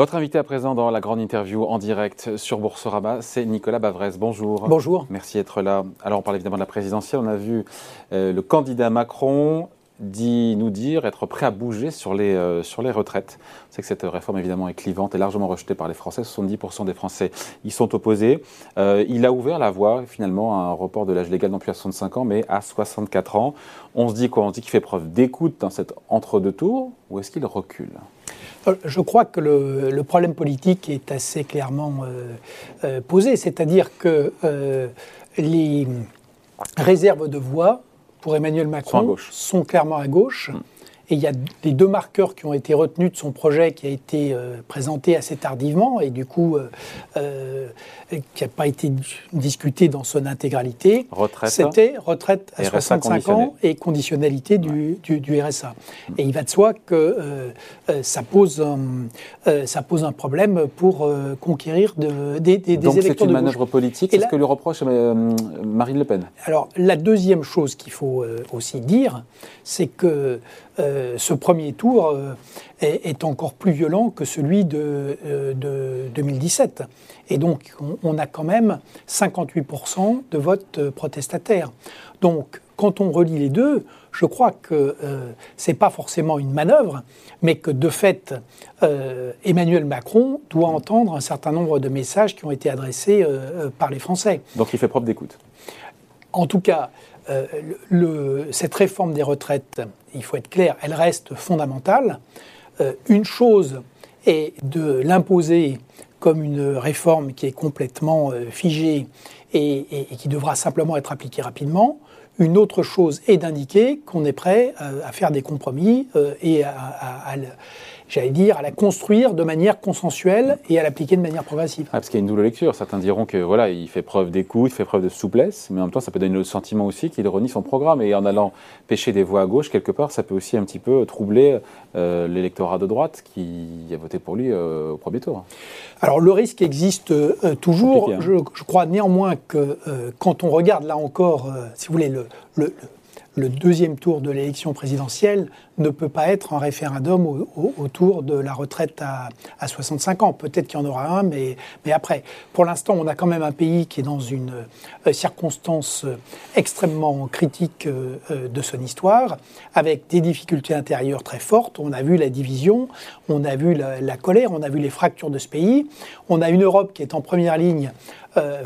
Votre invité à présent dans la grande interview en direct sur Boursorama, c'est Nicolas Bavrez. Bonjour. Bonjour. Merci d'être là. Alors on parle évidemment de la présidentielle. On a vu euh, le candidat Macron dit, nous dire être prêt à bouger sur les, euh, sur les retraites. On sait que cette réforme évidemment est clivante et largement rejetée par les Français. 70% des Français y sont opposés. Euh, il a ouvert la voie finalement à un report de l'âge légal non plus à 65 ans mais à 64 ans. On se dit quoi? On se dit qu'il fait preuve d'écoute dans cet entre-deux tours ou est-ce qu'il recule? Je crois que le, problème politique est assez clairement posé, c'est-à-dire que les réserves de voix pour Emmanuel Macron sont, clairement à gauche. Mm. Et il y a les deux marqueurs qui ont été retenus de son projet qui a été euh, présenté assez tardivement et du coup euh, euh, qui n'a pas été discuté dans son intégralité. C'était retraite à 65 ans et conditionnalité du, du, RSA. Et il va de soi que ça, pose un, ça pose un problème pour conquérir de, des, des, Donc c'est une manœuvre politique, c'est ce que lui reproche Marine Le Pen. Alors la deuxième chose qu'il faut aussi dire, c'est que euh, ce premier tour euh, est, encore plus violent que celui de, 2017. Euh, Et donc, on, a quand même 58% de vote protestataire. Donc, quand on relie les deux, je crois que ce n'est pas forcément une manœuvre, mais que de fait, Emmanuel Macron doit entendre un certain nombre de messages qui ont été adressés par les Français. Donc il fait preuve d'écoute. En tout cas, euh, cette réforme des retraites, il faut être clair, elle reste fondamentale. Euh, une chose est de l'imposer comme une réforme qui est complètement euh, figée et, qui devra simplement être appliquée rapidement. Une autre chose est d'indiquer qu'on est prêt à faire des compromis et à, à, j'allais dire, à la construire de manière consensuelle et à l'appliquer de manière progressive. Ah, parce qu'il y a une double lecture. Certains diront que voilà, il fait preuve d'écoute, il fait preuve de souplesse, mais en même temps, ça peut donner le sentiment aussi qu'il renie son programme. Et en allant pêcher des voix à gauche, quelque part, ça peut aussi un petit peu troubler euh, l'électorat de droite qui a voté pour lui euh, au premier tour. Alors le risque existe euh, toujours. Hein. Je, crois néanmoins que quand on regarde là encore, si vous voulez, le, le le deuxième tour de l'élection présidentielle ne peut pas être un référendum autour de la retraite à, 65 ans. Peut-être qu'il y en aura un, mais, mais après. Pour l'instant, on a quand même un pays qui est dans une euh, circonstance euh, extrêmement critique euh, de son histoire, avec des difficultés intérieures très fortes. On a vu la division, on a vu la colère, on a vu les fractures de ce pays. On a une Europe qui est en première ligne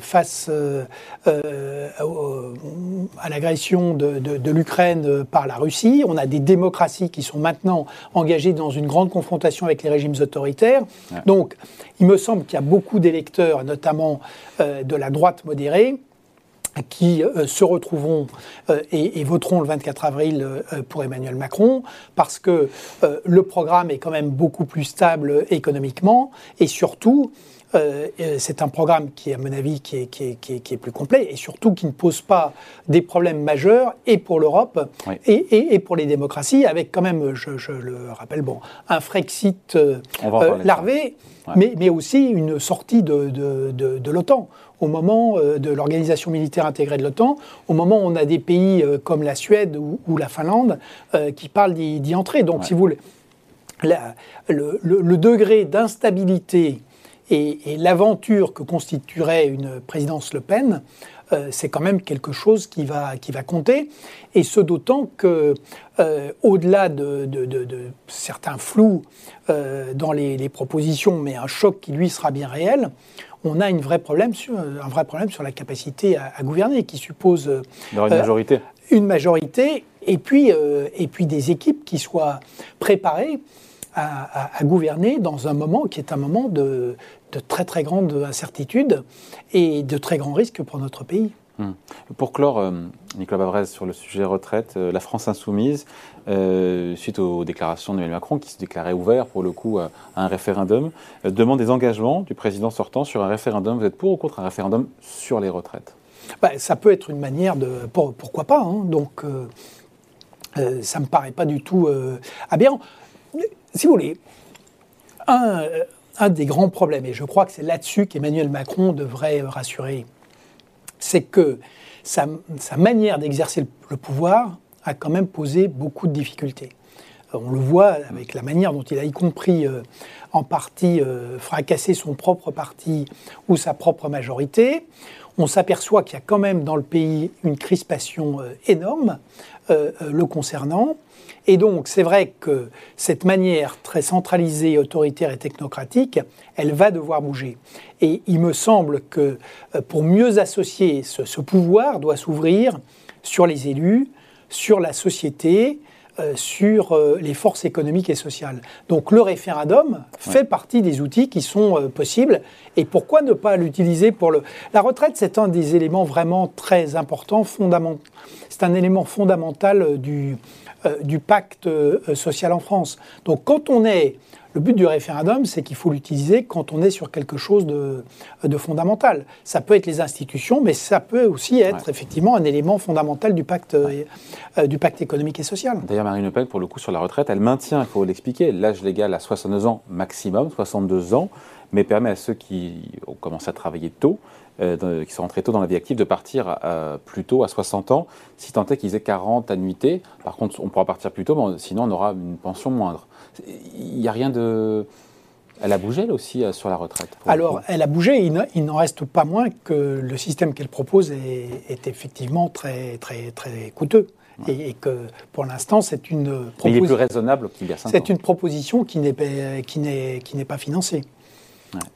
face à l'agression de, l'Ukraine par la Russie. On a des démocraties qui sont maintenant engagées dans une grande confrontation avec les régimes autoritaires. Donc, il me semble qu'il y a beaucoup d'électeurs, notamment de la droite modérée, qui se retrouveront et, voteront le 24 avril pour Emmanuel Macron, parce que le programme est quand même beaucoup plus stable économiquement, et surtout, euh, c'est un programme qui, à mon avis, qui est, qui, est, plus complet et surtout qui ne pose pas des problèmes majeurs et pour l'Europe et, et, pour les démocraties, avec quand même, je, le rappelle, bon, un Frexit euh, euh, larvé, mais, mais, aussi une sortie de, de, de, l'OTAN. Au moment de l'organisation militaire intégrée de l'OTAN, au moment où on a des pays comme la Suède ou, la Finlande qui parlent d'y entrer. Donc, si vous voulez, le, le, degré d'instabilité et, l'aventure que constituerait une présidence Le Pen, euh, c'est quand même quelque chose qui va, qui va compter. Et ce d'autant que, euh, au-delà de, certains flous euh, dans les, propositions, mais un choc qui lui sera bien réel, on a une vraie problème sur, un vrai problème sur la capacité à, gouverner, qui suppose une majorité. Une majorité, et puis, et puis des équipes qui soient préparées à, gouverner dans un moment qui est un moment de, très très grande incertitude et de très grands risques pour notre pays. Hmm. Pour clore, euh, Nicolas Bavrez, sur le sujet retraite, euh, la France insoumise, euh, suite aux déclarations d'Emmanuel Macron, qui se déclarait ouvert pour le coup à, un référendum, demande des engagements du président sortant sur un référendum. Vous êtes pour ou contre un référendum sur les retraites? Bah, Ça peut être une manière de. pourquoi pas hein. Donc, ça ne me paraît pas du tout aberrant si vous voulez, un, des grands problèmes, et je crois que c'est là-dessus qu'Emmanuel Macron devrait rassurer, c'est que sa, manière d'exercer le pouvoir a quand même posé beaucoup de difficultés. on le voit avec la manière dont il a y compris en partie fracassé son propre parti ou sa propre majorité. On s'aperçoit qu'il y a quand même dans le pays une crispation énorme le concernant. Et donc, c'est vrai que cette manière très centralisée, autoritaire et technocratique, elle va devoir bouger. Et il me semble que euh, pour mieux associer ce, pouvoir, doit s'ouvrir sur les élus, sur la société, euh, sur euh, les forces économiques et sociales. Donc le référendum fait partie des outils qui sont possibles. Et pourquoi ne pas l'utiliser pour le... La retraite, c'est un des éléments vraiment très importants, fondamental. C'est un élément fondamental du, du pacte euh, social en France. Donc quand on est... Le but du référendum, c'est qu'il faut l'utiliser quand on est sur quelque chose de, fondamental. Ça peut être les institutions, mais ça peut aussi être effectivement un élément fondamental du pacte, euh, du pacte économique et social. D'ailleurs, Marine Le Pen, pour le coup, sur la retraite, elle maintient, il faut l'expliquer, l'âge légal à 62 ans maximum, 62 ans, mais permet à ceux qui ont commencé à travailler tôt euh, qui sont rentrés tôt dans la vie active, de partir plus tôt, à 60 ans, si tant est qu'ils aient 40 annuités. Par contre, on pourra partir plus tôt, mais sinon on aura une pension moindre. Il n'y a rien de... Elle a bougé, elle aussi, euh, sur la retraite Alors, elle a bougé. Il n'en reste pas moins que le système qu'elle propose est, effectivement très, très, très coûteux. Et, que pour l'instant, c'est une proposition. Il est plus raisonnable qu'il y a 5 ans. C'est une proposition qui n'est pas financée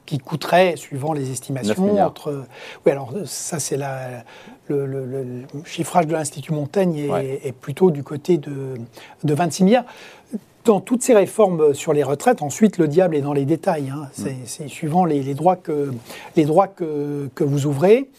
qui coûterait, suivant les estimations, entre. Oui, alors ça, c'est la. Le, chiffrage de l'Institut Montaigne est, plutôt du côté de, de 26 milliards dans toutes ces réformes sur les retraites, ensuite, le diable est dans les détails. Hein. Mm. C'est suivant les, les, droits, que, les droits que, que vous ouvrez.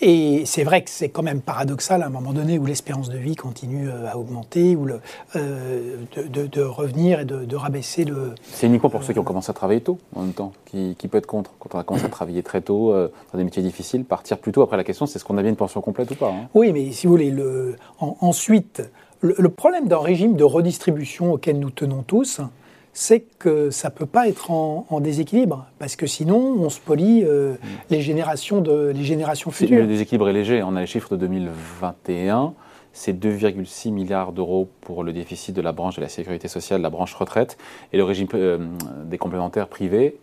Et c'est vrai que c'est quand même paradoxal à un moment donné où l'espérance de vie continue euh, à augmenter, ou le, euh, de, revenir et de, rabaisser le. C'est uniquement pour ceux qui ont commencé à travailler tôt, en même temps, qui, peut être contre. Quand on a commencé à travailler très tôt, euh, dans des métiers difficiles, partir plus tôt. Après, la question, c'est est-ce qu'on a bien une pension complète ou pas hein Oui, mais si vous voulez, le, ensuite, le problème d'un régime de redistribution auquel nous tenons tous, c'est que ça ne peut pas être en, déséquilibre, parce que sinon on spolie euh, les, générations de, les générations futures. Le déséquilibre est léger, on a les chiffres de 2021, c'est 2,6 milliards d'euros pour le déficit de la branche de la sécurité sociale, la branche retraite, et le régime euh, des complémentaires privés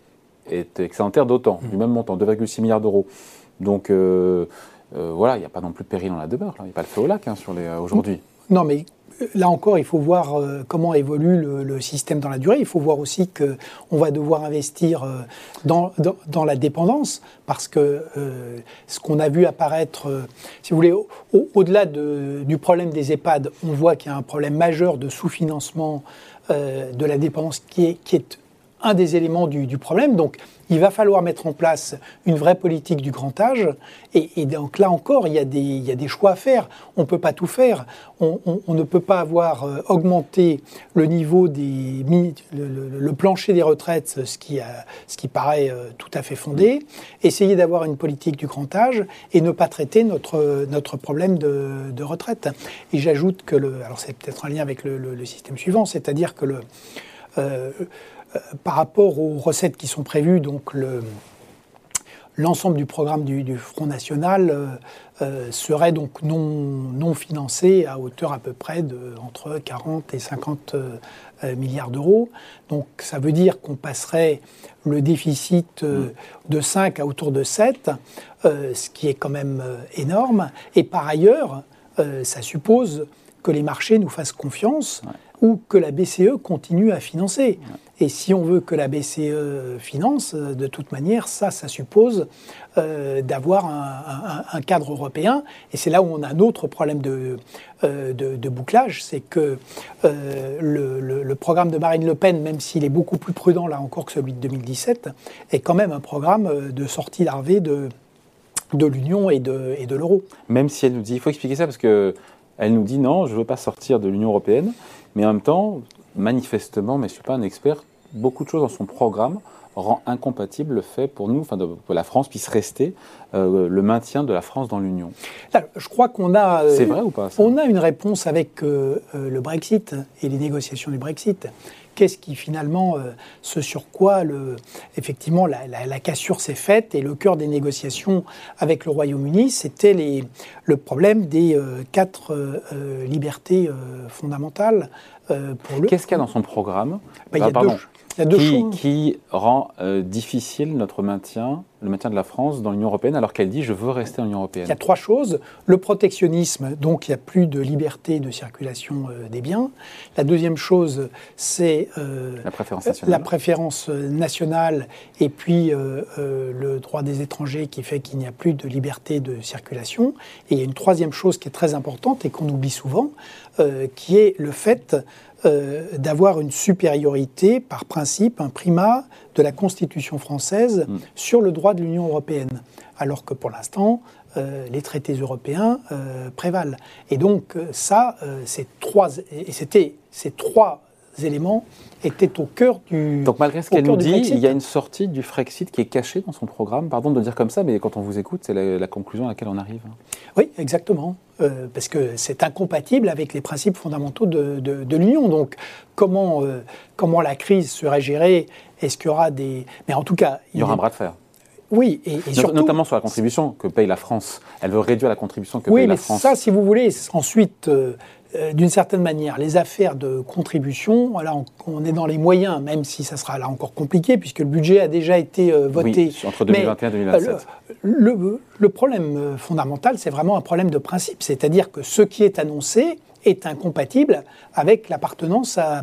est excédentaire d'autant, du même montant, 2,6 milliards d'euros. Donc euh, voilà, il n'y a pas non plus de péril dans la demeure, il n'y a pas le feu au lac hein, aujourd'hui. Non, mais là encore, il faut voir euh, comment évolue le, système dans la durée. Il faut voir aussi qu'on va devoir investir euh, dans, la dépendance, parce que euh, ce qu'on a vu apparaître, si vous voulez, au-delà du problème des EHPAD, on voit qu'il y a un problème majeur de sous-financement de la dépendance qui est un des éléments du, problème. Donc, il va falloir mettre en place une vraie politique du grand âge. Et, donc là encore, il y, a des, choix à faire. On ne peut pas tout faire. On, ne peut pas avoir euh, augmenté le niveau des le, plancher des retraites, ce qui, paraît euh, tout à fait fondé. Essayer d'avoir une politique du grand âge et ne pas traiter notre, problème de, retraite. Et j'ajoute que le, alors c'est peut-être un lien avec le, système suivant, c'est-à-dire que le euh, par rapport aux recettes qui sont prévues, donc l'ensemble du programme du, Front National euh, euh, serait donc non, non, financé à hauteur à peu près de entre 40 et 50 milliards d'euros. Donc ça veut dire qu'on passerait le déficit de 5 à autour de 7, ce qui est quand même énorme. Et par ailleurs, ça suppose que les marchés nous fassent confiance ou que la BCE continue à financer. Et si on veut que la BCE finance, euh, de toute manière, ça, ça suppose euh, d'avoir un, cadre européen. Et c'est là où on a un autre problème de, euh, bouclage, c'est que le, programme de Marine Le Pen, même s'il est beaucoup plus prudent là encore que celui de 2017, est quand même un programme de sortie larvée de, de l'Union et de, et de l'euro. Même si elle nous dit, il faut expliquer ça parce que elle nous dit non, je ne veux pas sortir de l'Union européenne, mais en même temps, manifestement, mais je ne suis pas un expert, beaucoup de choses dans son programme rend incompatible le fait pour nous, enfin, que la France puisse rester euh, le maintien de la France dans l'Union. Je crois qu'on a. Euh, C'est vrai ou pas On a une réponse avec euh, le Brexit et les négociations du Brexit. Qu'est-ce qui finalement, ce sur quoi le, effectivement la, cassure s'est faite et le cœur des négociations avec le Royaume-Uni, c'était le problème des quatre libertés fondamentales pour le. Qu'est-ce qu'il y a dans son programme bah, ah, pardon qui, rend euh, difficile notre maintien, le maintien de la France dans l'Union européenne, alors qu'elle dit je veux rester dans l'Union européenne Il y a trois choses. Le protectionnisme, donc il n'y a plus de liberté de circulation euh, des biens. La deuxième chose, c'est euh, la préférence nationale. La préférence nationale et puis le droit des étrangers qui fait qu'il n'y a plus de liberté de circulation. Et il y a une troisième chose qui est très importante et qu'on oublie souvent, qui est le fait euh, d'avoir une supériorité par principe, un primat de la Constitution française mm. sur le droit de l'Union européenne, alors que pour l'instant, euh, les traités européens euh, prévalent. Et donc ça, ces trois, et c'était ces trois éléments étaient au cœur du. Donc malgré ce qu'elle nous dit, il y a une sortie du Frexit qui est cachée dans son programme. Pardon de le dire comme ça, mais quand on vous écoute, c'est la, conclusion à laquelle on arrive. Oui, exactement. Euh, parce que c'est incompatible avec les principes fondamentaux de, de, l'Union. Donc comment, euh, comment la crise serait gérée Est-ce qu'il y aura des... Mais en tout cas... Il y aura un bras de fer. Oui, et, surtout, notamment sur la contribution que paye la France. Elle veut réduire la contribution que paye la France. Oui, mais ça, si vous voulez, ensuite, euh, euh, d'une certaine manière, les affaires de contribution, voilà, on, est dans les moyens, même si ça sera là encore compliqué, puisque le budget a déjà été euh, voté. Oui, entre 2021 et 2027. Le, le, problème euh, fondamental, c'est vraiment un problème de principe. C'est-à-dire que ce qui est annoncé est incompatible avec l'appartenance à,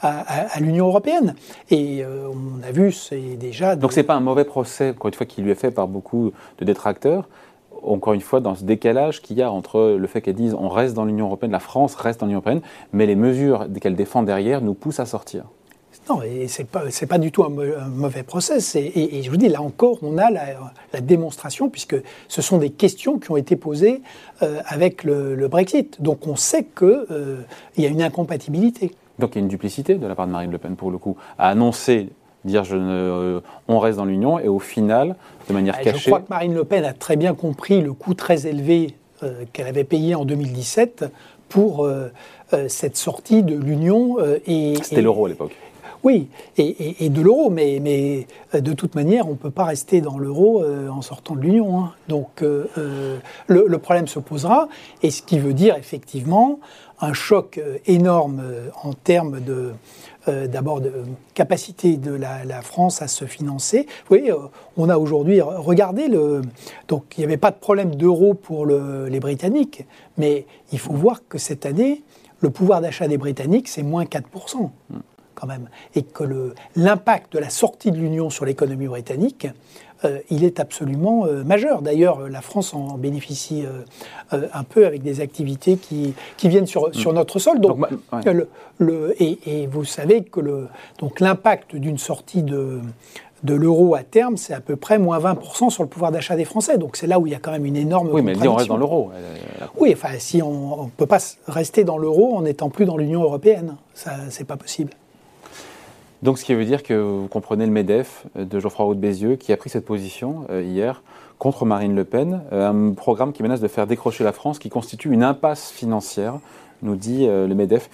à, l'Union européenne. Et on a vu, c'est déjà... Donc ce n'est pas un mauvais procès, encore une fois, qui lui est fait par beaucoup de détracteurs encore une fois, dans ce décalage qu'il y a entre le fait qu'elles disent on reste dans l'Union européenne, la France reste dans l'Union européenne, mais les mesures qu'elles défendent derrière nous poussent à sortir. Non, et ce n'est pas, pas, du tout un, mauvais process. Et, je vous dis, là encore, on a la, démonstration, puisque ce sont des questions qui ont été posées euh, avec le, Brexit. Donc on sait qu'il euh, y a une incompatibilité. Donc il y a une duplicité de la part de Marine Le Pen, pour le coup, à annoncer dire je ne, euh, on reste dans l'Union et au final, de manière cachée. Je crois que Marine Le Pen a très bien compris le coût très élevé euh, qu'elle avait payé en 2017 pour euh, cette sortie de l'Union. et C'était l'euro à l'époque. Oui, et, de l'euro, mais, mais, de toute manière, on ne peut pas rester dans l'euro en sortant de l'Union. Hein. Donc le, le, problème se posera, et ce qui veut dire effectivement un choc énorme en termes de, euh, d'abord de capacité de la, France à se financer. Vous voyez, euh, on a aujourd'hui, regardez, le, donc il n'y avait pas de problème d'euro pour les Britanniques, mais il faut voir que cette année, le pouvoir d'achat des Britanniques, c'est moins 4% quand même, et que l'impact de la sortie de l'Union sur l'économie britannique, euh, il est absolument euh, majeur. D'ailleurs, la France en bénéficie euh, un peu avec des activités qui, qui viennent sur, sur notre sol. Donc, le, et, vous savez que l'impact d'une sortie de, de l'euro à terme, c'est à peu près moins 20% sur le pouvoir d'achat des Français. Donc c'est là où il y a quand même une énorme. Oui, mais elle dit on reste dans l'euro. Oui, enfin, si on ne peut pas rester dans l'euro en n'étant plus dans l'Union européenne, ça, c'est pas possible. Donc, ce qui veut dire que vous comprenez le MEDEF de Geoffroy Roux de Bézieux qui a pris cette position euh, hier contre Marine Le Pen, euh, un programme qui menace de faire décrocher la France, qui constitue une impasse financière, nous dit euh, le MEDEF.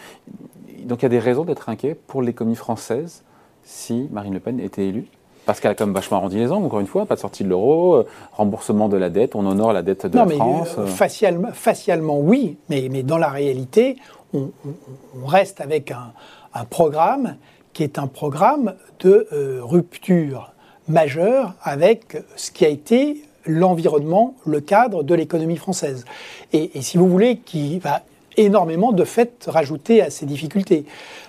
Donc, il y a des raisons d'être inquiet pour l'économie française si Marine Le Pen était élue parce qu'elle a quand même vachement arrondi les angles, encore une fois, pas de sortie de l'euro, remboursement de la dette, on honore la dette de la France. facialement, facialement, oui, mais, mais dans la réalité, on, reste avec un, un programme qui est un programme de euh, rupture majeure avec ce qui a été l'environnement, le cadre de l'économie française. Et, si vous voulez, qui va énormément de fait rajouter à ces difficultés.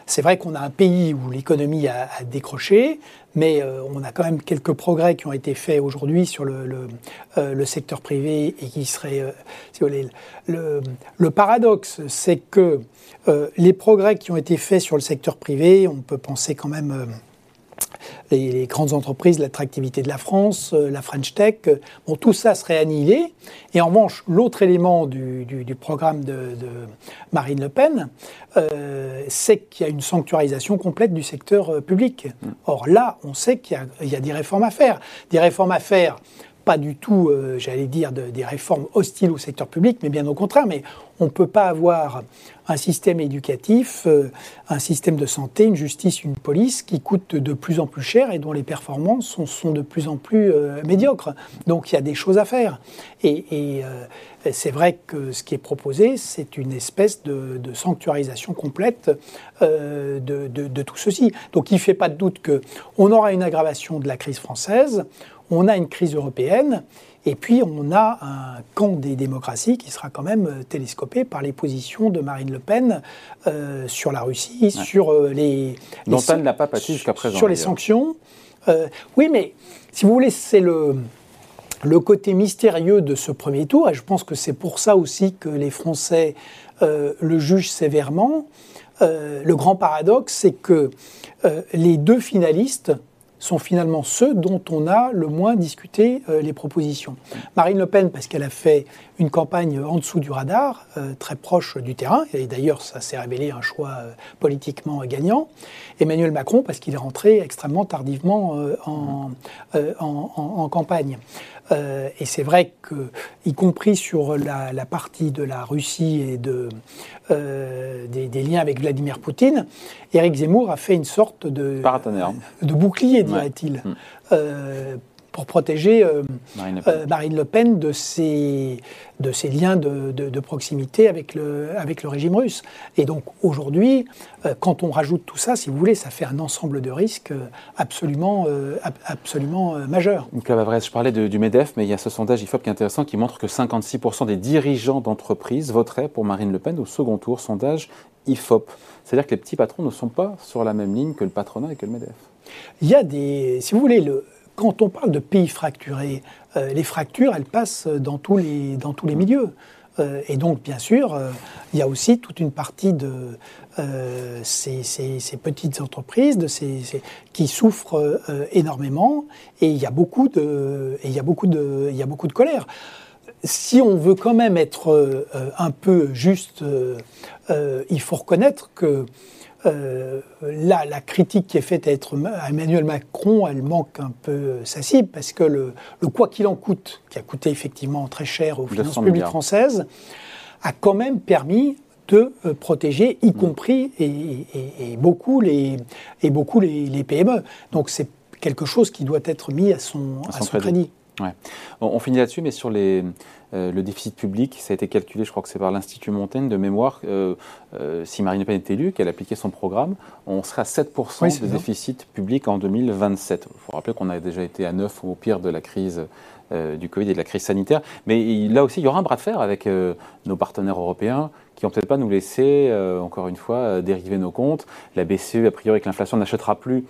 C'est vrai qu'on a un pays où l'économie a, décroché, mais euh, on a quand même quelques progrès qui ont été faits aujourd'hui sur le, le, euh, secteur privé et qui seraient, voulez, le, le paradoxe, c'est que euh, les progrès qui ont été faits sur le secteur privé, on peut penser quand même euh, les, grandes entreprises, l'attractivité de la France, euh, la French Tech, bon, tout ça serait annihilé. Et en revanche, l'autre élément du, programme de, Marine Le Pen, c'est qu'il y a une sanctuarisation complète du secteur public. Or là, on sait qu'il y, a des réformes à faire. Des réformes à faire pas du tout, j'allais dire, des réformes hostiles au secteur public, mais bien au contraire. Mais on ne peut pas avoir un système éducatif, un système de santé, une justice, une police qui coûtent de plus en plus cher et dont les performances sont, de plus en plus médiocres. Donc il y a des choses à faire. Et, c'est vrai que ce qui est proposé, c'est une espèce de, sanctuarisation complète de, tout ceci. Donc il ne fait pas de doute qu'on aura une aggravation de la crise française, on a une crise européenne, et puis on a un camp des démocraties qui sera quand même euh, télescopé par les positions de Marine Le Pen euh, sur la Russie, sur euh, les... Elle n'a pas pâti jusqu'à présent. Sur les sanctions. oui, mais si vous voulez, c'est le, le côté mystérieux de ce premier tour, et je pense que c'est pour ça aussi que les Français le jugent sévèrement. le grand paradoxe, c'est que les deux finalistes sont finalement ceux dont on a le moins discuté euh, les propositions. Marine Le Pen, parce qu'elle a fait une campagne en dessous du radar, euh, très proche du terrain, et d'ailleurs ça s'est révélé un choix euh, politiquement gagnant. Emmanuel Macron, parce qu'il est rentré extrêmement tardivement en, en, campagne. et c'est vrai que, y compris sur la, partie de la Russie et de, des, liens avec Vladimir Poutine, Éric Zemmour a fait une sorte de, de bouclier, dirait-il. Mm pour protéger euh, euh, Marine, le Pen de ses, de ses liens de, de, proximité avec le, avec le régime russe. Et donc aujourd'hui, euh, quand on rajoute tout ça, si vous voulez, ça fait un ensemble de risques absolument, absolument majeurs. Nicolas je parlais du MEDEF, mais il y a ce sondage IFOP qui est intéressant qui montre que 56% des dirigeants d'entreprises voteraient pour Marine Le Pen au second tour, sondage IFOP. C'est-à-dire que les petits patrons ne sont pas sur la même ligne que le patronat et que le MEDEF. Il y a des, si vous voulez, le, quand on parle de pays fracturés, euh, les fractures, elles passent dans tous les, dans tous les milieux. Euh, et donc, bien sûr, euh, il y a aussi toute une partie de ces, ces, petites entreprises de ces, qui souffrent énormément. Et il y a beaucoup de, et il y a beaucoup de, il y a beaucoup de colère. Si on veut quand même être un peu juste, il faut reconnaître que euh, là, la critique qui est faite à, Emmanuel Macron, elle manque un peu sa cible, parce que le, quoi qu'il en coûte, qui a coûté effectivement très cher aux finances publiques françaises, a quand même permis de euh, protéger, y mm. compris et, beaucoup, les, et beaucoup les, PME. Donc c'est quelque chose qui doit être mis à son, à son, crédit. On, finit là-dessus, mais sur les, euh, le déficit public, ça a été calculé, je crois que c'est par l'Institut Montaigne de mémoire. Euh, euh, si Marine Le Pen est élue, qu'elle appliquait son programme, on serait à 7% de déficit public en 2027. Il faut rappeler qu'on a déjà été à 9 au pire de la crise du Covid et de la crise sanitaire. Mais là aussi, il y aura un bras de fer avec nos partenaires européens qui vont peut-être pas nous laisser, encore une fois, dériver nos comptes. La BCE, a priori, avec l'inflation, n'achètera plus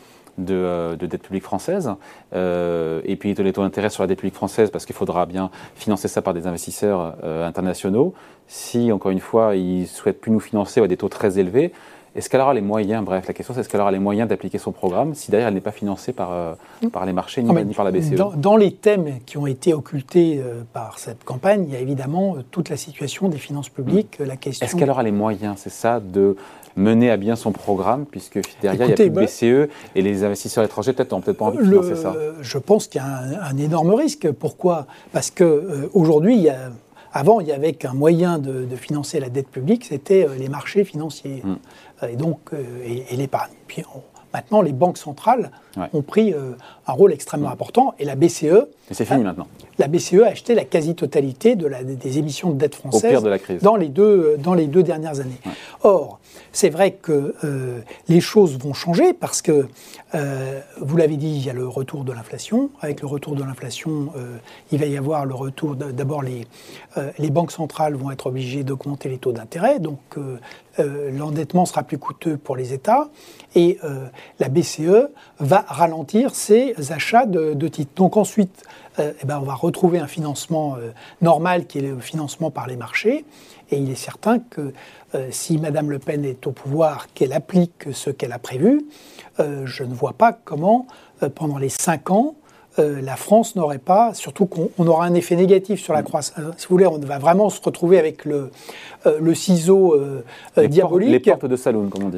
euh, de, dette publique française, euh, et puis les taux d'intérêt sur la dette publique française, parce qu'il faudra bien financer ça par des investisseurs euh, internationaux. Si, encore une fois, ils souhaitent plus nous financer à des taux très élevés, est-ce qu'elle aura les moyens, bref, la question c'est est-ce qu'elle aura les moyens d'appliquer son programme si d'ailleurs elle n'est pas financée par, par les marchés ni, ah, par la BCE dans, les thèmes qui ont été occultés par cette campagne, il y a évidemment toute la situation des finances publiques, la question... Est-ce qu'elle aura les moyens, c'est ça, de mener à bien son programme, puisque derrière, il y a plus de BCE et les investisseurs étrangers peut-être n'ont peut-être pas envie de financer ça. Je pense qu'il y a un, énorme risque. Pourquoi? Parce qu'aujourd'hui, euh, avant, il y avait qu'un moyen de, financer la dette publique, c'était euh, les marchés financiers. Mm. Euh, et donc, et, l'épargne. Puis maintenant, les banques centrales ont pris un rôle extrêmement important et la BCE. Et c'est fini maintenant. La BCE a acheté la quasi-totalité de des émissions de dette françaises de la crise. Dans, les deux, dans les deux dernières années. Or, c'est vrai que euh, les choses vont changer parce que, euh, vous l'avez dit, il y a le retour de l'inflation. Avec le retour de l'inflation, euh, il va y avoir le retour. D'abord, les, les banques centrales vont être obligées d'augmenter les taux d'intérêt, donc l'endettement sera plus coûteux pour les États et la BCE va ralentir ses achats de, titres. Donc ensuite, eh ben, on va retrouver un financement normal qui est le financement par les marchés. Et il est certain que euh, si Mme Le Pen est au pouvoir, qu'elle applique ce qu'elle a prévu, euh, je ne vois pas comment, euh, pendant les cinq ans, la France n'aurait pas, surtout qu'on aura un effet négatif sur la mm. croissance. Si vous voulez, on va vraiment se retrouver avec le, le ciseau diabolique. les portes de saloon, comme on dit.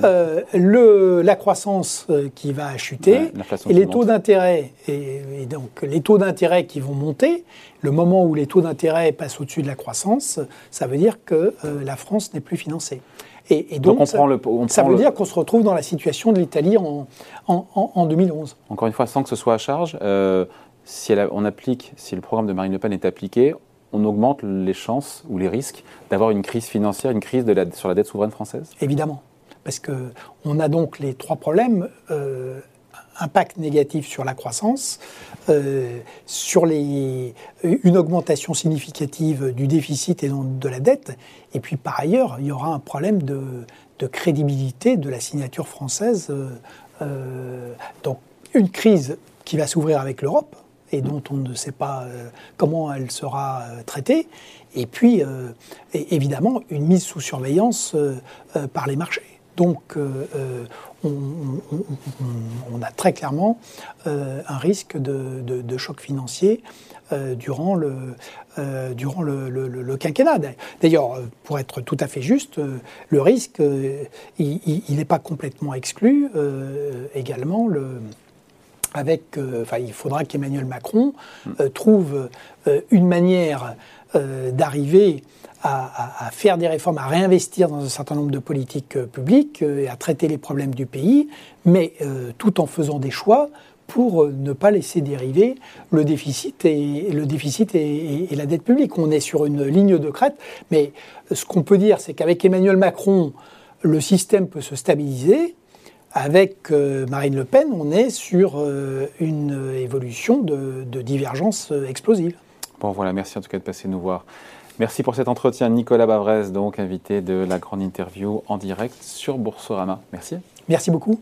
le, la croissance qui va chuter et les taux d'intérêt et, et, donc les taux d'intérêt qui vont monter. Le moment où les taux d'intérêt passent au-dessus de la croissance, ça veut dire que la France n'est plus financée. Et, donc, on ça, prend le, ça veut dire qu'on se retrouve dans la situation de l'Italie en, en, 2011. Encore une fois, sans que ce soit à charge, euh, si on applique, si le programme de Marine Le Pen est appliqué, on augmente les chances ou les risques d'avoir une crise financière, une crise de la, sur la dette souveraine française? Évidemment. Parce qu'on a donc les trois problèmes. Euh, impact négatif sur la croissance, euh, sur les, une augmentation significative du déficit et donc de la dette. Et puis par ailleurs, il y aura un problème de, crédibilité de la signature française. Euh, euh, donc une crise qui va s'ouvrir avec l'Europe et dont on ne sait pas comment elle sera traitée. Et puis, évidemment, une mise sous surveillance par les marchés. Donc, on, a très clairement euh, un risque de, choc financier euh, durant, le, euh, le, quinquennat. D'ailleurs, pour être tout à fait juste, le risque, il n'est pas complètement exclu également. Le, avec, enfin, il faudra qu'Emmanuel Macron trouve une manière d'arriver à, faire des réformes, à réinvestir dans un certain nombre de politiques euh, publiques euh, et à traiter les problèmes du pays, mais euh, tout en faisant des choix pour ne pas laisser dériver le déficit et, la dette publique. On est sur une ligne de crête, mais ce qu'on peut dire, c'est qu'avec Emmanuel Macron, le système peut se stabiliser. Avec Marine Le Pen, on est sur une évolution de divergence explosive. Bon voilà, merci en tout cas de passer nous voir. Merci pour cet entretien. Nicolas Bavrez, donc invité de la grande interview en direct sur Boursorama. Merci. Merci beaucoup.